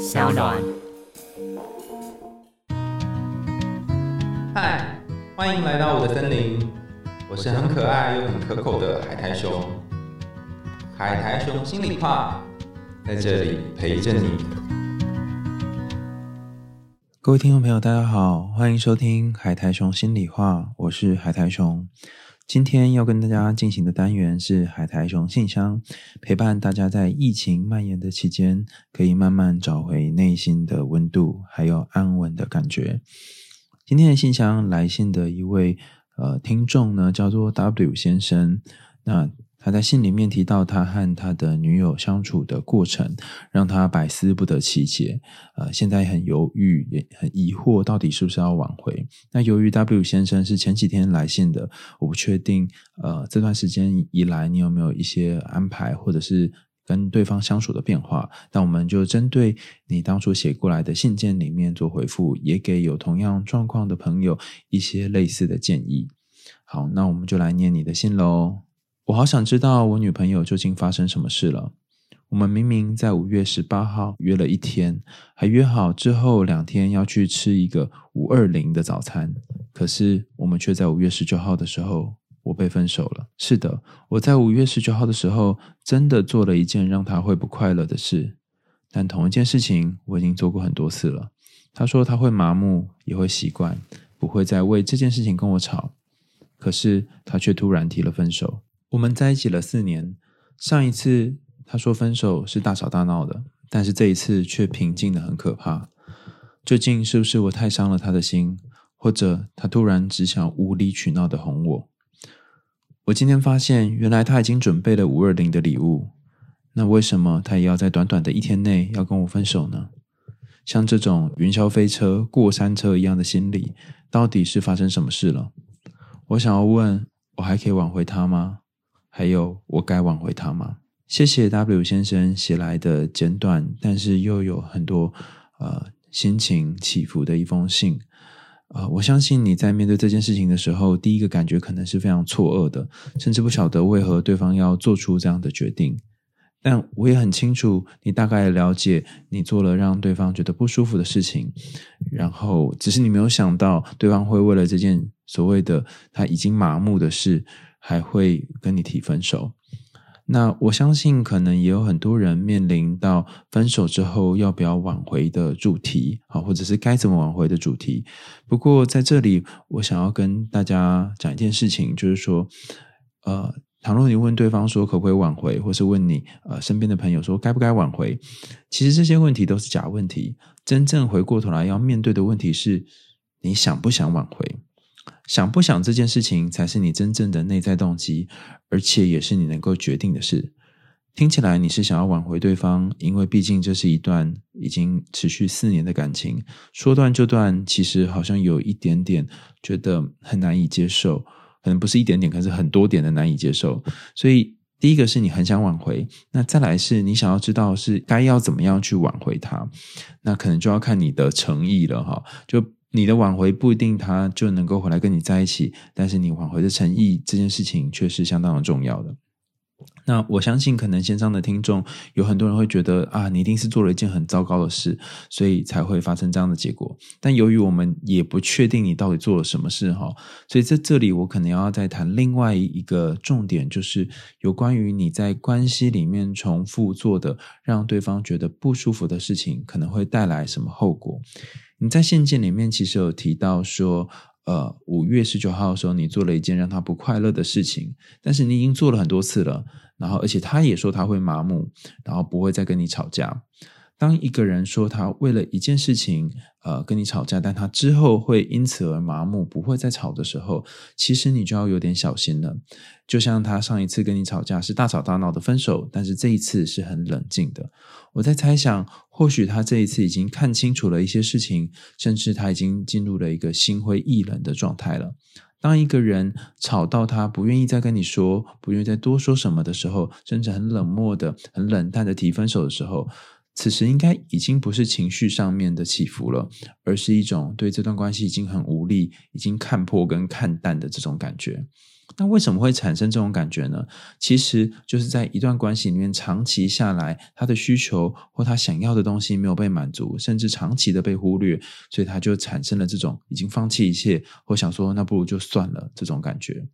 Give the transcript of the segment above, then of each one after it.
小暖。嗨，欢迎来到我的森林，我是很可爱又很可口的海苔熊。海苔熊心里话，在这里陪着你。各位听众朋友，大家好，欢迎收听海苔熊心里话，我是海苔熊。今天要跟大家进行的单元是海苔熊信箱，陪伴大家在疫情蔓延的期间，可以慢慢找回内心的温度，还有安稳的感觉。今天的信箱来信的一位呃听众呢，叫做 W 先生，那。他在信里面提到他和他的女友相处的过程，让他百思不得其解。呃，现在很犹豫，也很疑惑，到底是不是要挽回？那由于 W 先生是前几天来信的，我不确定。呃，这段时间以来，你有没有一些安排，或者是跟对方相处的变化？那我们就针对你当初写过来的信件里面做回复，也给有同样状况的朋友一些类似的建议。好，那我们就来念你的信喽。我好想知道我女朋友究竟发生什么事了。我们明明在五月十八号约了一天，还约好之后两天要去吃一个五二零的早餐，可是我们却在五月十九号的时候，我被分手了。是的，我在五月十九号的时候真的做了一件让他会不快乐的事，但同一件事情我已经做过很多次了。他说他会麻木，也会习惯，不会再为这件事情跟我吵，可是他却突然提了分手。我们在一起了四年，上一次他说分手是大吵大闹的，但是这一次却平静的很可怕。究竟是不是我太伤了他的心，或者他突然只想无理取闹的哄我？我今天发现，原来他已经准备了五二零的礼物，那为什么他也要在短短的一天内要跟我分手呢？像这种云霄飞车、过山车一样的心理，到底是发生什么事了？我想要问，我还可以挽回他吗？还有，我该挽回他吗？谢谢 W 先生写来的简短，但是又有很多呃心情起伏的一封信。呃，我相信你在面对这件事情的时候，第一个感觉可能是非常错愕的，甚至不晓得为何对方要做出这样的决定。但我也很清楚，你大概了解你做了让对方觉得不舒服的事情，然后只是你没有想到对方会为了这件所谓的他已经麻木的事。还会跟你提分手，那我相信可能也有很多人面临到分手之后要不要挽回的主题啊，或者是该怎么挽回的主题。不过在这里，我想要跟大家讲一件事情，就是说，呃，倘若你问对方说可不可以挽回，或是问你呃身边的朋友说该不该挽回，其实这些问题都是假问题。真正回过头来要面对的问题是，你想不想挽回？想不想这件事情才是你真正的内在动机，而且也是你能够决定的事。听起来你是想要挽回对方，因为毕竟这是一段已经持续四年的感情，说断就断，其实好像有一点点觉得很难以接受，可能不是一点点，可是很多点的难以接受。所以第一个是你很想挽回，那再来是你想要知道是该要怎么样去挽回他，那可能就要看你的诚意了哈，就。你的挽回不一定他就能够回来跟你在一起，但是你挽回的诚意这件事情却是相当的重要的。那我相信，可能线上的听众有很多人会觉得啊，你一定是做了一件很糟糕的事，所以才会发生这样的结果。但由于我们也不确定你到底做了什么事哈，所以在这里我可能要再谈另外一个重点，就是有关于你在关系里面重复做的让对方觉得不舒服的事情，可能会带来什么后果。你在信件里面其实有提到说，呃，五月十九号的时候，你做了一件让他不快乐的事情，但是你已经做了很多次了，然后而且他也说他会麻木，然后不会再跟你吵架。当一个人说他为了一件事情，呃，跟你吵架，但他之后会因此而麻木，不会再吵的时候，其实你就要有点小心了。就像他上一次跟你吵架是大吵大闹的分手，但是这一次是很冷静的。我在猜想，或许他这一次已经看清楚了一些事情，甚至他已经进入了一个心灰意冷的状态了。当一个人吵到他不愿意再跟你说，不愿意再多说什么的时候，甚至很冷漠的、很冷淡的提分手的时候。此时应该已经不是情绪上面的起伏了，而是一种对这段关系已经很无力、已经看破跟看淡的这种感觉。那为什么会产生这种感觉呢？其实就是在一段关系里面长期下来，他的需求或他想要的东西没有被满足，甚至长期的被忽略，所以他就产生了这种已经放弃一切，或想说那不如就算了这种感觉。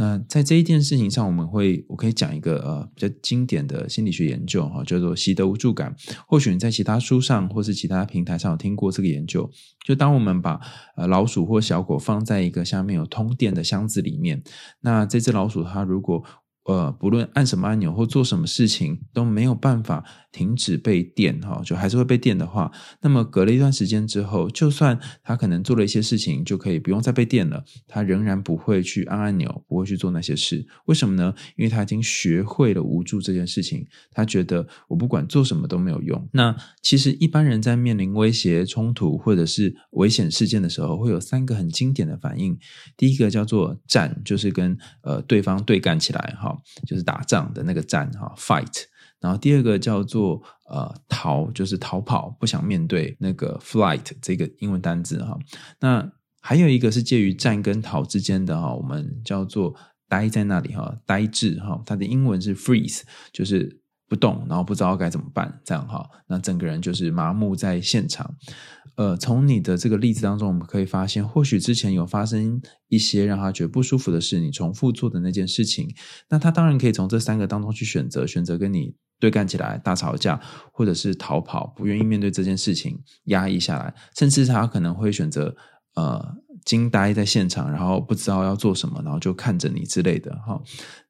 那在这一件事情上，我们会我可以讲一个呃比较经典的心理学研究哈，叫做习得无助感。或许你在其他书上或是其他平台上有听过这个研究。就当我们把呃老鼠或小狗放在一个下面有通电的箱子里面，那这只老鼠它如果呃，不论按什么按钮或做什么事情都没有办法停止被电哈，就还是会被电的话，那么隔了一段时间之后，就算他可能做了一些事情，就可以不用再被电了，他仍然不会去按按钮，不会去做那些事。为什么呢？因为他已经学会了无助这件事情，他觉得我不管做什么都没有用。那其实一般人在面临威胁、冲突或者是危险事件的时候，会有三个很经典的反应。第一个叫做战，就是跟呃对方对干起来哈。就是打仗的那个战哈，fight。然后第二个叫做呃逃，就是逃跑，不想面对那个 flight 这个英文单字哈。那还有一个是介于战跟逃之间的哈，我们叫做呆在那里哈，呆滞哈。它的英文是 freeze，就是不动，然后不知道该怎么办，这样哈。那整个人就是麻木在现场。呃，从你的这个例子当中，我们可以发现，或许之前有发生一些让他觉得不舒服的事，你重复做的那件事情，那他当然可以从这三个当中去选择，选择跟你对干起来，大吵架，或者是逃跑，不愿意面对这件事情，压抑下来，甚至他可能会选择呃。惊呆在现场，然后不知道要做什么，然后就看着你之类的哈。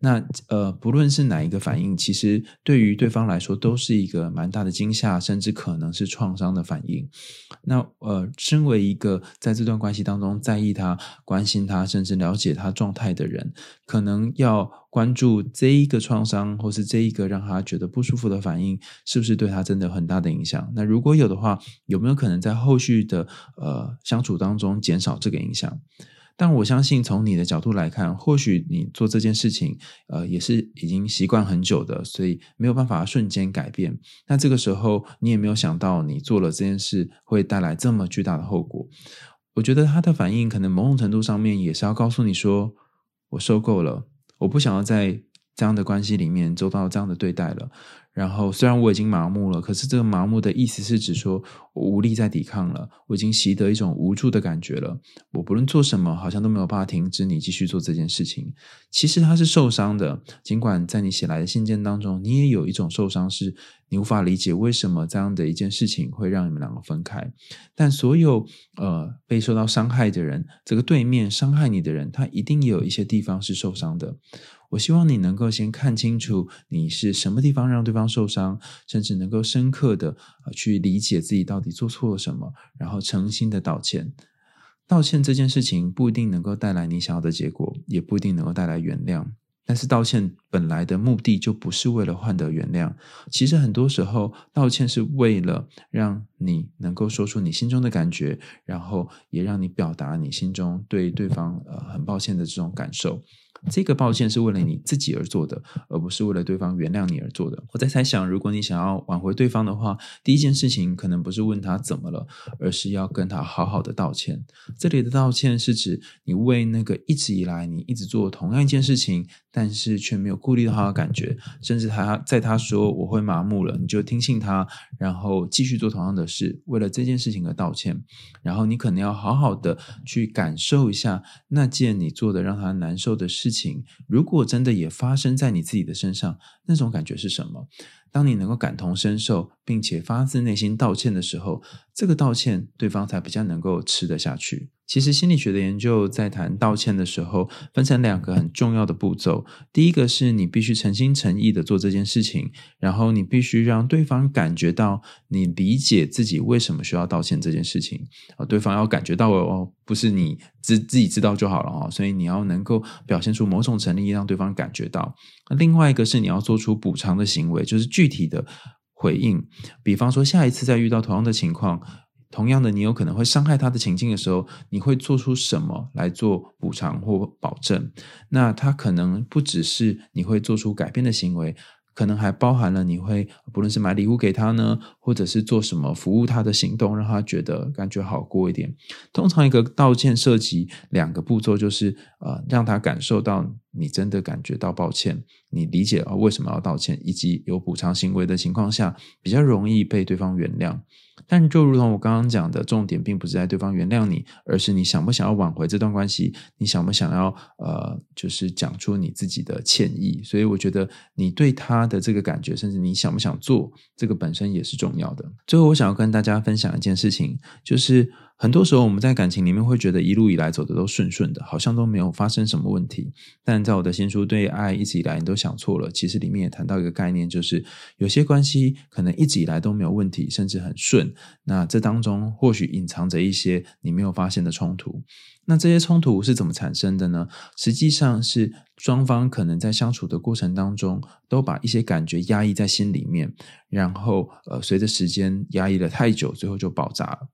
那呃，不论是哪一个反应，其实对于对方来说都是一个蛮大的惊吓，甚至可能是创伤的反应。那呃，身为一个在这段关系当中在意他、关心他，甚至了解他状态的人，可能要关注这一个创伤，或是这一个让他觉得不舒服的反应，是不是对他真的很大的影响？那如果有的话，有没有可能在后续的呃相处当中减少这个影？响，但我相信从你的角度来看，或许你做这件事情，呃，也是已经习惯很久的，所以没有办法瞬间改变。那这个时候，你也没有想到你做了这件事会带来这么巨大的后果。我觉得他的反应可能某种程度上面也是要告诉你说，我受够了，我不想要再这样的关系里面做到这样的对待了。然后，虽然我已经麻木了，可是这个麻木的意思是指说我无力再抵抗了，我已经习得一种无助的感觉了。我不论做什么，好像都没有办法停止你继续做这件事情。其实他是受伤的，尽管在你写来的信件当中，你也有一种受伤，是你无法理解为什么这样的一件事情会让你们两个分开。但所有呃被受到伤害的人，这个对面伤害你的人，他一定有一些地方是受伤的。我希望你能够先看清楚你是什么地方让对方受伤，甚至能够深刻的呃去理解自己到底做错了什么，然后诚心的道歉。道歉这件事情不一定能够带来你想要的结果，也不一定能够带来原谅。但是道歉本来的目的就不是为了换得原谅，其实很多时候道歉是为了让你能够说出你心中的感觉，然后也让你表达你心中对对方呃很抱歉的这种感受。这个抱歉是为了你自己而做的，而不是为了对方原谅你而做的。我在猜想，如果你想要挽回对方的话，第一件事情可能不是问他怎么了，而是要跟他好好的道歉。这里的道歉是指你为那个一直以来你一直做同样一件事情，但是却没有顾虑到他的感觉，甚至他在他说我会麻木了，你就听信他，然后继续做同样的事，为了这件事情而道歉。然后你可能要好好的去感受一下那件你做的让他难受的事。事情如果真的也发生在你自己的身上，那种感觉是什么？当你能够感同身受，并且发自内心道歉的时候，这个道歉对方才比较能够吃得下去。其实心理学的研究在谈道歉的时候，分成两个很重要的步骤。第一个是你必须诚心诚意的做这件事情，然后你必须让对方感觉到你理解自己为什么需要道歉这件事情啊，对方要感觉到哦，不是你自自己知道就好了哦，所以你要能够表现出某种诚意，让对方感觉到。另外一个是你要做出补偿的行为，就是具体的回应，比方说下一次再遇到同样的情况。同样的，你有可能会伤害他的情境的时候，你会做出什么来做补偿或保证？那他可能不只是你会做出改变的行为，可能还包含了你会不论是买礼物给他呢，或者是做什么服务他的行动，让他觉得感觉好过一点。通常一个道歉涉及两个步骤，就是呃让他感受到你真的感觉到抱歉，你理解了为什么要道歉，以及有补偿行为的情况下，比较容易被对方原谅。但就如同我刚刚讲的，重点并不是在对方原谅你，而是你想不想要挽回这段关系，你想不想要呃，就是讲出你自己的歉意。所以我觉得你对他的这个感觉，甚至你想不想做，这个本身也是重要的。最后，我想要跟大家分享一件事情，就是。很多时候，我们在感情里面会觉得一路以来走的都顺顺的，好像都没有发生什么问题。但在我的新书《对爱一直以来你都想错了》，其实里面也谈到一个概念，就是有些关系可能一直以来都没有问题，甚至很顺。那这当中或许隐藏着一些你没有发现的冲突。那这些冲突是怎么产生的呢？实际上是双方可能在相处的过程当中，都把一些感觉压抑在心里面，然后呃，随着时间压抑了太久，最后就爆炸了。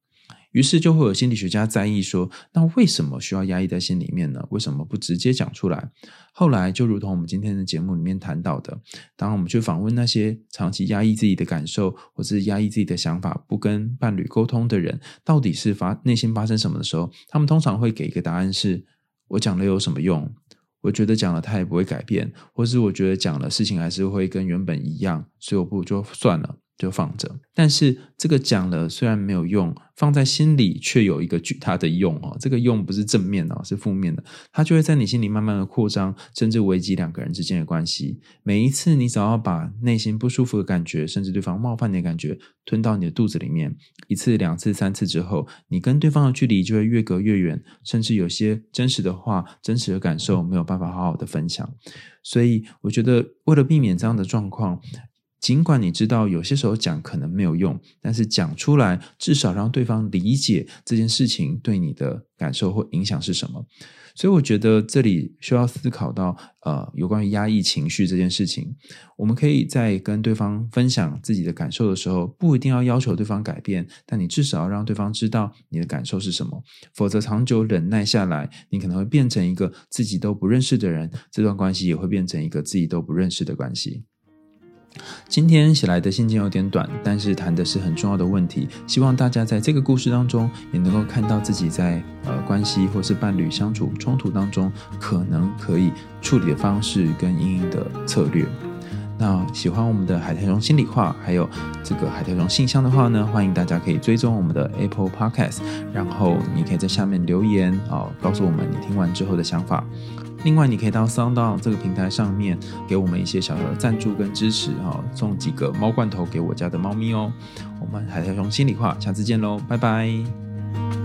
于是就会有心理学家在意说，那为什么需要压抑在心里面呢？为什么不直接讲出来？后来就如同我们今天的节目里面谈到的，当我们去访问那些长期压抑自己的感受，或是压抑自己的想法，不跟伴侣沟通的人，到底是发内心发生什么的时候，他们通常会给一个答案是：我讲了有什么用？我觉得讲了他也不会改变，或是我觉得讲了事情还是会跟原本一样，所以我不如就算了。就放着，但是这个讲了虽然没有用，放在心里却有一个巨大的用哦。这个用不是正面的，是负面的，它就会在你心里慢慢的扩张，甚至危及两个人之间的关系。每一次你只要把内心不舒服的感觉，甚至对方冒犯你的感觉吞到你的肚子里面，一次、两次、三次之后，你跟对方的距离就会越隔越远，甚至有些真实的话、真实的感受没有办法好好的分享。所以，我觉得为了避免这样的状况。尽管你知道有些时候讲可能没有用，但是讲出来至少让对方理解这件事情对你的感受或影响是什么。所以我觉得这里需要思考到，呃，有关于压抑情绪这件事情，我们可以在跟对方分享自己的感受的时候，不一定要要求对方改变，但你至少要让对方知道你的感受是什么。否则长久忍耐下来，你可能会变成一个自己都不认识的人，这段关系也会变成一个自己都不认识的关系。今天写来的信件有点短，但是谈的是很重要的问题。希望大家在这个故事当中，也能够看到自己在呃关系或是伴侣相处冲突当中，可能可以处理的方式跟应应的策略。那喜欢我们的海苔熊心里话，还有这个海苔熊信箱的话呢，欢迎大家可以追踪我们的 Apple Podcast，然后你可以在下面留言啊，告诉我们你听完之后的想法。另外，你可以到 Sound 这个平台上面给我们一些小小的赞助跟支持哈，送几个猫罐头给我家的猫咪哦。我们海苔熊心里话，下次见喽，拜拜。